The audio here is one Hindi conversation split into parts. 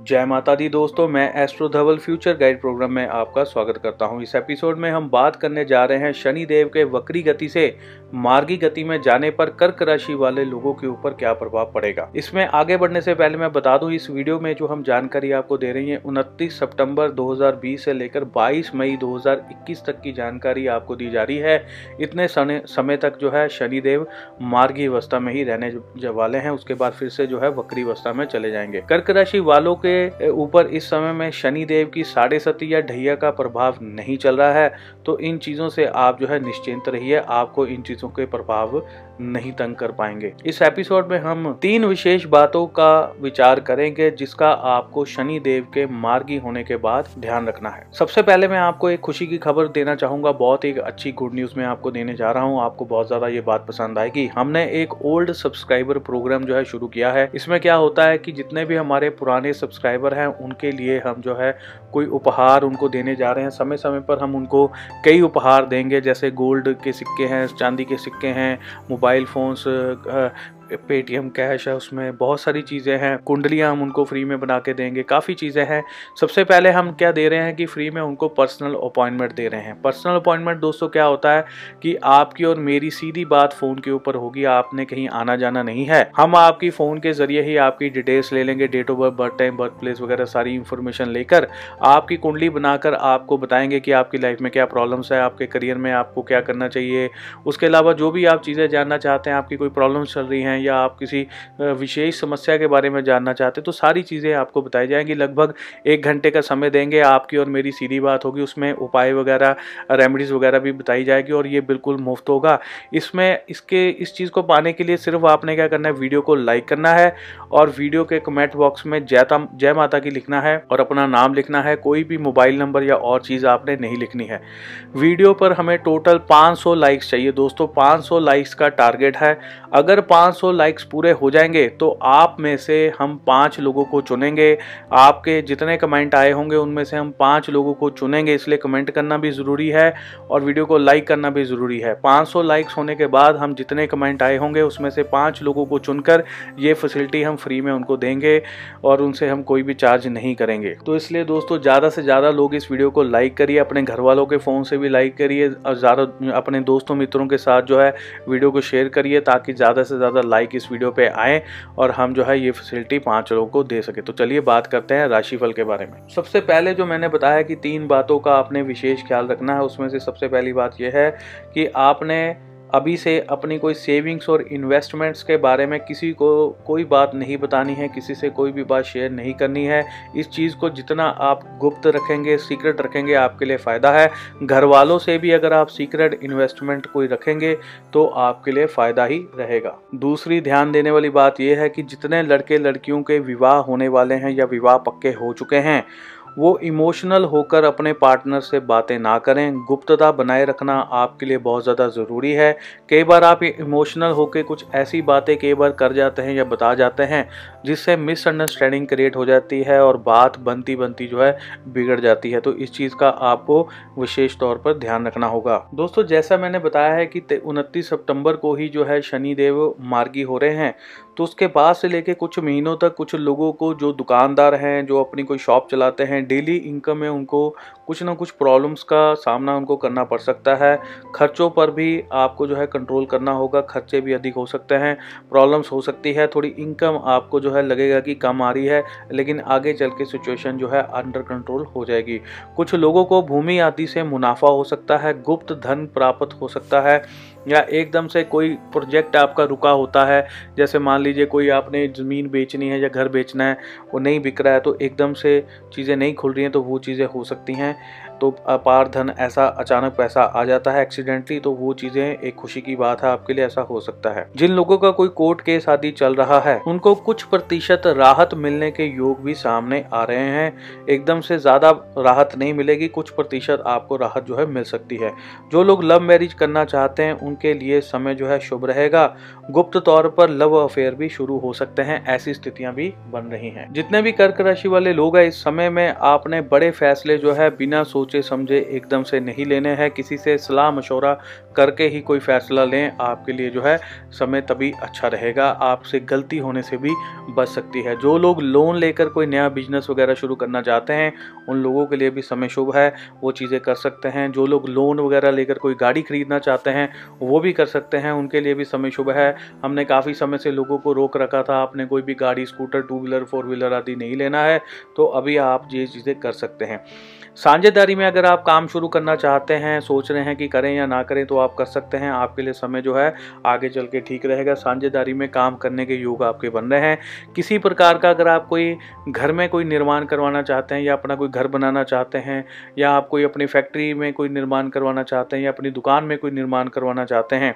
जय माता दी दोस्तों, मैं astro Dhaval future guide programme में आपका स्वागत करता हूँ। इस एपिसोड में हम बात करने जा रहे हैं शनि देव के वक्री गति से मार्गी गति में जाने पर कर्क राशि वाले लोगों के ऊपर क्या प्रभाव पड़ेगा? इसमें आगे बढ़ने से पहले मैं बता दूँ, इस वीडियो में जो हम जानकारी आपको दे रही है, उनतीस सितंबर 2020 से लेकर 22 मई 2021 तक की जानकारी आपको दी जा रही है। इतने समय तक जो है शनिदेव मार्गी अवस्था में ही रहने वाले हैं, उसके बाद फिर से जो है वक्री अवस्था में चले जाएँगे। कर्क राशि वालों के ऊपर इस समय में शनिदेव की साढ़े सती या ढैया का प्रभाव नहीं चल रहा है तो इन चीज़ों से आप जो है निश्चिंत रहिए, आपको इन चीज़ों के प्रभाव नहीं तंग कर पाएँगे। इस एपिसोड में हम तीन विशेष बातों का विचार करेंगे, जिसका आपको शनि देव के मार्गी होने के बाद ध्यान रखना है। सबसे पहले मैं आपको एक खुशी की खबर देना चाहूँगा। बहुत एक अच्छी गुड न्यूज़ में आपको देने जा रहा हूँ। आपको बहुत ज़्यादा ये बात पसंद आएगी। हमने एक ओल्ड सब्सक्राइबर प्रोग्राम जो है शुरू किया है। इसमें क्या होता है कि जितने भी हमारे पुराने सब्सक्राइबर हैं, उनके लिए हम जो है कोई उपहार उनको देने जा रहे हैं। समय समय पर हम उनको कई उपहार देंगे, जैसे गोल्ड के सिक्के हैं, चांदी के सिक्के हैं मोबाइल फ़ोन्स पेटीएम कैश है, उसमें बहुत सारी चीज़ें हैं। कुंडलियाँ हम उनको फ्री में बना के देंगे, काफ़ी चीज़ें हैं। सबसे पहले हम क्या दे रहे हैं कि फ्री में उनको पर्सनल अपॉइंटमेंट दे रहे हैं। पर्सनल अपॉइंटमेंट दोस्तों क्या होता है कि आपकी और मेरी सीधी बात फ़ोन के ऊपर होगी, आपने कहीं आना जाना नहीं है। हम आपकी फ़ोन के ज़रिए ही आपकी डिटेल्स ले लेंगे date of birth birth time birth place वगैरह सारी इन्फॉर्मेशन लेकर। आपकी कुंडली बनाकर आपको बताएँगे कि आपकी लाइफ में क्या प्रॉब्लम्स है, आपके करियर में आपको क्या करना चाहिए। उसके अलावा जो भी आप चीज़ें जानना चाहते हैं, आपकी कोई प्रॉब्लम्स चल रही हैं या आप किसी विशेष समस्या के बारे में जानना चाहते तो सारी चीज़ें आपको बताई जाएँगी। लगभग एक घंटे का समय देंगे आपकी और मेरी सीधी बात होगी। उसमें उपाय वगैरह रेमेडीज़ वगैरह भी बताई जाएगी और ये बिल्कुल मुफ़्त होगा। इसमें इसके, इस चीज़ को पाने के लिए सिर्फ़ आपने क्या करना है, वीडियो को लाइक करना है और वीडियो के कमेंट बॉक्स में जयता जय माता की लिखना है और अपना नाम लिखना है। कोई भी मोबाइल नंबर या और चीज़ आपने नहीं लिखनी है। वीडियो पर हमें टोटल 500 लाइक्स चाहिए। दोस्तों 500 लाइक्स का टारगेट है। अगर 500 लाइक्स पूरे हो जाएँगे तो आप में से हम पाँच लोगों को चुनेंगे। आपके जितने कमेंट आए होंगे, उनमें से हम पाँच लोगों को चुनेंगे, इसलिए कमेंट करना भी ज़रूरी है और वीडियो को लाइक करना भी ज़रूरी है। 500 लाइक्स होने के बाद हम जितने कमेंट आए होंगे, उसमें से पाँच लोगों को चुनकर ये फैसिलिटी हम फ्री में उनको देंगे और उनसे हम कोई भी चार्ज नहीं करेंगे। तो इसलिए दोस्तों, ज़्यादा से ज़्यादा लोग इस वीडियो को लाइक करिए, अपने घर वालों के फ़ोन से भी लाइक करिए और ज़्यादा अपने दोस्तों मित्रों के साथ जो है वीडियो को शेयर करिए ताकि ज़्यादा से ज़्यादा लाइक इस वीडियो पे आए और हम जो है ये फैसिलिटी पाँच लोगों को दे सके। तो चलिए बात करते हैं राशिफल के बारे में। सबसे पहले जो मैंने बताया कि तीन बातों का आपने विशेष ख्याल रखना है, उसमें से सबसे पहली बात यह है कि आपने अभी से अपनी कोई सेविंग्स और इन्वेस्टमेंट्स के बारे में किसी को कोई बात नहीं बतानी है, किसी से कोई भी बात शेयर नहीं करनी है। इस चीज़ को जितना आप गुप्त रखेंगे सीक्रेट रखेंगे, आपके लिए फ़ायदा है। घर वालों से भी अगर आप सीक्रेट इन्वेस्टमेंट कोई रखेंगे तो आपके लिए फ़ायदा ही रहेगा। दूसरी ध्यान देने वाली बात यह है कि जितने लड़के लड़कियों के विवाह होने वाले हैं या विवाह पक्के हो चुके हैं वो इमोशनल होकर अपने पार्टनर से बातें ना करें। गुप्तता बनाए रखना आपके लिए बहुत ज़्यादा ज़रूरी है। कई बार आप इमोशनल होकर कुछ ऐसी बातें कई बार कर जाते हैं या बता जाते हैं, जिससे मिसअंडरस्टैंडिंग क्रिएट हो जाती है और बात बनती बनती जो है बिगड़ जाती है। तो इस चीज़ का आपको विशेष तौर पर ध्यान रखना होगा। दोस्तों, जैसा मैंने बताया है कि उनतीस सितंबर को ही जो है शनिदेव मार्गी हो रहे हैं। तो उसके बाद से लेके कुछ महीनों तक कुछ लोगों को जो दुकानदार हैं, जो अपनी कोई शॉप चलाते हैं, डेली इनकम में उनको कुछ ना कुछ प्रॉब्लम्स का सामना उनको करना पड़ सकता है। खर्चों पर भी आपको जो है कंट्रोल करना होगा, खर्चे भी अधिक हो सकते हैं, प्रॉब्लम्स हो सकती है, थोड़ी इनकम आपको जो है लगेगा कि कम आ रही है, लेकिन आगे चल के सिचुएशन जो है अंडर कंट्रोल हो जाएगी। कुछ लोगों को भूमि आदि से मुनाफा हो सकता है, गुप्त धन प्राप्त हो सकता है या एकदम से कोई प्रोजेक्ट आपका रुका होता है, जैसे मान लीजिए कोई आपने ज़मीन बेचनी है या घर बेचना है, वो नहीं बिक रहा है तो एकदम से चीज़ें नहीं खुल रही हैं तो वो चीज़ें हो सकती हैं। तो अपार धन ऐसा अचानक पैसा आ जाता है एक्सीडेंटली तो वो चीज़ें एक खुशी की बात है, आपके लिए ऐसा हो सकता है। जिन लोगों का कोई कोर्ट केस आदि चल रहा है, उनको कुछ प्रतिशत राहत मिलने के योग भी सामने आ रहे हैं। एकदम से ज़्यादा राहत नहीं मिलेगी, कुछ प्रतिशत आपको राहत जो है मिल सकती है। जो लोग लव मैरिज करना चाहते हैं, उनके लिए समय जो है शुभ रहेगा। गुप्त तौर पर लव अफेयर भी शुरू हो सकते हैं, ऐसी स्थितियाँ भी बन रही हैं। जितने भी कर्क राशि वाले लोग हैं, इस समय में आपने बड़े फैसले जो है, बिना सोच सोचे समझे एकदम से नहीं लेने हैं। किसी से सलाह मशवरा करके ही कोई फ़ैसला लें, आपके लिए जो है समय तभी अच्छा रहेगा। आपसे गलती होने से भी बच सकती है। जो लोग लोन लेकर कोई नया बिज़नेस वगैरह शुरू करना चाहते हैं, उन लोगों के लिए भी समय शुभ है। वो चीज़ें कर सकते हैं। जो लोग लोन वगैरह लेकर कोई गाड़ी खरीदना चाहते हैं, वो भी कर सकते हैं। उनके लिए भी समय शुभ है। हमने काफ़ी समय से लोगों को रोक रखा था। आपने कोई भी गाड़ी, scooter, two wheeler, four wheeler आदि नहीं लेना है तो अभी आप ये चीज़ें कर सकते हैं। साझेदारी में अगर आप काम शुरू करना चाहते हैं, सोच रहे हैं कि करें या ना करें तो आप कर सकते हैं। आपके लिए समय जो है, आगे चल के ठीक रहेगा। साझेदारी में काम करने के योग आपके बन रहे हैं। किसी प्रकार का अगर आप कोई घर में कोई निर्माण करवाना चाहते हैं या अपना कोई घर बनाना चाहते हैं, या आप कोई अपनी फैक्ट्री में कोई निर्माण करवाना चाहते हैं या अपनी दुकान में कोई निर्माण करवाना चाहते हैं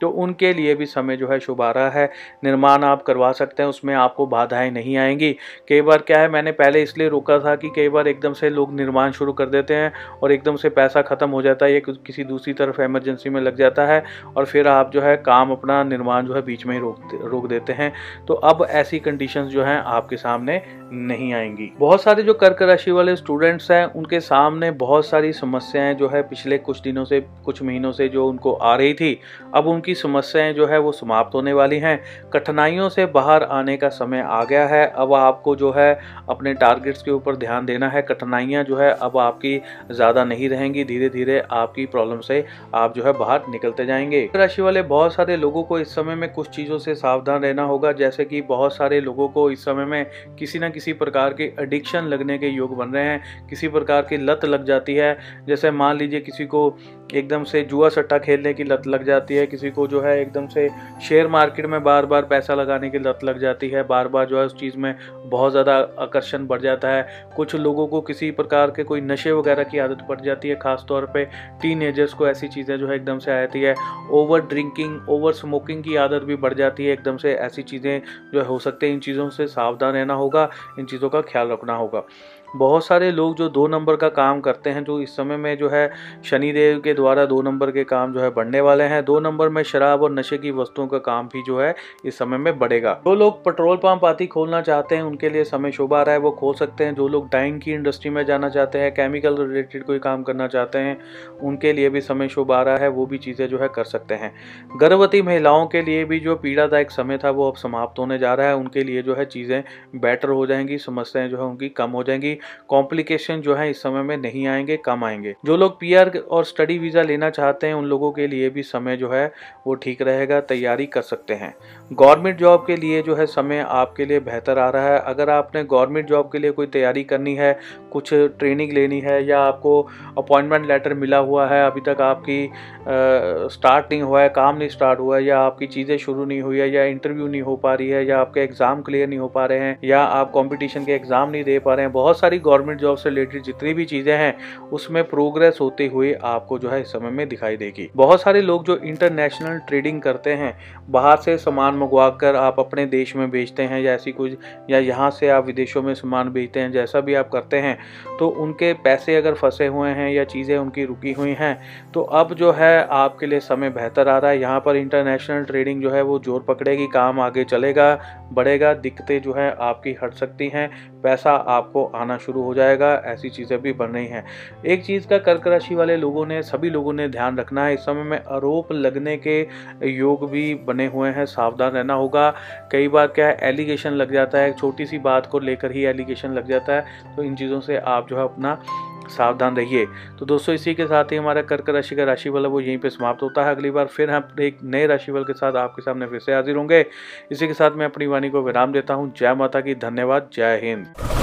तो उनके लिए भी समय जो है शुभ आ रहा है। निर्माण आप करवा सकते हैं, उसमें आपको बाधाएँ नहीं आएँगी। कई बार क्या है, मैंने पहले इसलिए रोका था कि कई बार एकदम से लोग निर्माण शुरू कर देते हैं और एकदम से पैसा ख़त्म हो जाता है, या किसी दूसरी तरफ़ एमरजेंसी में लग जाता है और फिर आप जो है काम अपना निर्माण जो है बीच में ही रोक रोक देते हैं। तो अब ऐसी कंडीशन जो हैं आपके सामने नहीं आएँगी। बहुत सारे जो कर्क राशि वाले स्टूडेंट्स हैं, उनके सामने बहुत सारी समस्याएँ जो है पिछले कुछ दिनों से, कुछ महीनों से जो उनको आ रही थी, अब उनकी समस्याएँ जो है वो समाप्त होने वाली हैं। कठिनाइयों से बाहर आने का समय आ गया है। अब आपको जो है अपने टारगेट्स के ऊपर ध्यान देना है। कठिनाइयाँ जो है अब आपकी ज़्यादा नहीं रहेंगी। धीरे धीरे आपकी प्रॉब्लम से आप जो है बाहर निकलते जाएँगे। राशि वाले बहुत सारे लोगों को इस समय में कुछ चीज़ों से सावधान रहना होगा। जैसे कि बहुत सारे लोगों को इस समय में किसी न किसी प्रकार के एडिक्शन लगने के योग बन रहे हैं। किसी प्रकार की लत लग जाती है। जैसे मान लीजिए किसी को एकदम से जुआ सट्टा खेलने की लत लग जाती है। किसी को जो है एकदम से शेयर मार्केट में बार बार पैसा लगाने की लत लग जाती है। बार बार जो है उस चीज़ में बहुत ज़्यादा आकर्षण बढ़ जाता है। कुछ लोगों को किसी प्रकार के कोई नशे वगैरह की आदत पड़ जाती है खासतौर पर टीन को ऐसी चीज़ें जो है एकदम से आ जाती है। ओवर ड्रिंकिंग ओवर स्मोकिंग की आदत भी बढ़ जाती है। एकदम से ऐसी चीज़ें जो हो सकते हैं, इन चीज़ों से सावधान रहना होगा, इन चीज़ों का ख्याल रखना होगा। बहुत सारे लोग जो दो नंबर का काम करते हैं, जो इस समय में जो है शनिदेव के द्वारा दो नंबर के काम जो है बढ़ने वाले हैं। दो नंबर में शराब और नशे की वस्तुओं का काम भी जो है इस समय में बढ़ेगा। जो लोग पेट्रोल पंप आदि खोलना चाहते हैं, उनके लिए समय शुभ आ रहा है, वो खोल सकते हैं। जो लोग डाइंग की इंडस्ट्री में जाना चाहते हैं, केमिकल रिलेटेड कोई काम करना चाहते हैं, उनके लिए भी समय शुभ आ रहा है, वो भी चीज़ें जो है कर सकते हैं। गर्भवती महिलाओं के लिए भी जो पीड़ादायक समय था, वो अब समाप्त होने जा रहा है। उनके लिए जो है चीज़ें बेटर हो जाएँगी, समस्याएँ जो है उनकी कम हो जाएँगी। कॉम्प्लिकेशन जो है इस समय में नहीं आएँगे, कम आएँगे। जो लोग पीआर और स्टडी वीज़ा लेना चाहते हैं, उन लोगों के लिए भी समय जो है वो ठीक रहेगा, तैयारी कर सकते हैं। गवर्नमेंट जॉब के लिए जो है समय आपके लिए बेहतर आ रहा है। अगर आपने गवर्नमेंट जॉब के लिए कोई तैयारी करनी है, कुछ ट्रेनिंग लेनी है या आपको अपॉइंटमेंट लेटर मिला हुआ है, अभी तक आपकी स्टार्ट नहीं हुआ है, काम नहीं स्टार्ट हुआ है, या आपकी चीज़ें शुरू नहीं हुई है, या इंटरव्यू नहीं हो पा रही है, या आपके एग्ज़ाम क्लियर नहीं हो पा रहे हैं, या आप कॉम्पिटिशन के एग्ज़ाम नहीं दे पा रहे हैं, बहुत सारी गवर्नमेंट जॉब से रिलेटेड जितनी भी चीज़ें हैं, उसमें प्रोग्रेस होते हुए आपको जो है इस समय में दिखाई देगी। बहुत सारे लोग जो इंटरनेशनल ट्रेडिंग करते हैं, बाहर से सामान मंगवा कर आप अपने देश में बेचते हैं या ऐसी कुछ, या यहाँ से आप विदेशों में सामान बेचते हैं, जैसा भी आप करते हैं तो उनके पैसे अगर फंसे हुए हैं या चीज़ें उनकी रुकी हुई हैं तो अब जो है आपके लिए समय बेहतर आ रहा है। यहाँ पर इंटरनेशनल ट्रेडिंग जो है वो ज़ोर पकड़ेगी, काम आगे चलेगा, बढ़ेगा, दिक्कतें जो है आपकी हट सकती हैं, पैसा आपको आना शुरू हो जाएगा, ऐसी चीज़ें भी बन रही हैं। एक चीज़ का कर्क राशि वाले लोगों ने, सभी लोगों ने ध्यान रखना है, इस समय में आरोप लगने के योग भी बने हुए हैं, सावधान रहना होगा। कई बार क्या है, एलिगेशन लग जाता है, छोटी सी बात को लेकर ही एलिगेशन लग जाता है तो इन चीज़ों से आप जो है अपना सावधान रहिए। तो दोस्तों, इसी के साथ ही हमारा कर्क राशि का राशिफल वो यहीं पे समाप्त होता है। अगली बार फिर हम एक नए राशिफल के साथ आपके सामने फिर से हाजिर होंगे। इसी के साथ मैं अपनी वाणी को विराम देता हूँ। जय माता की, धन्यवाद, जय हिंद।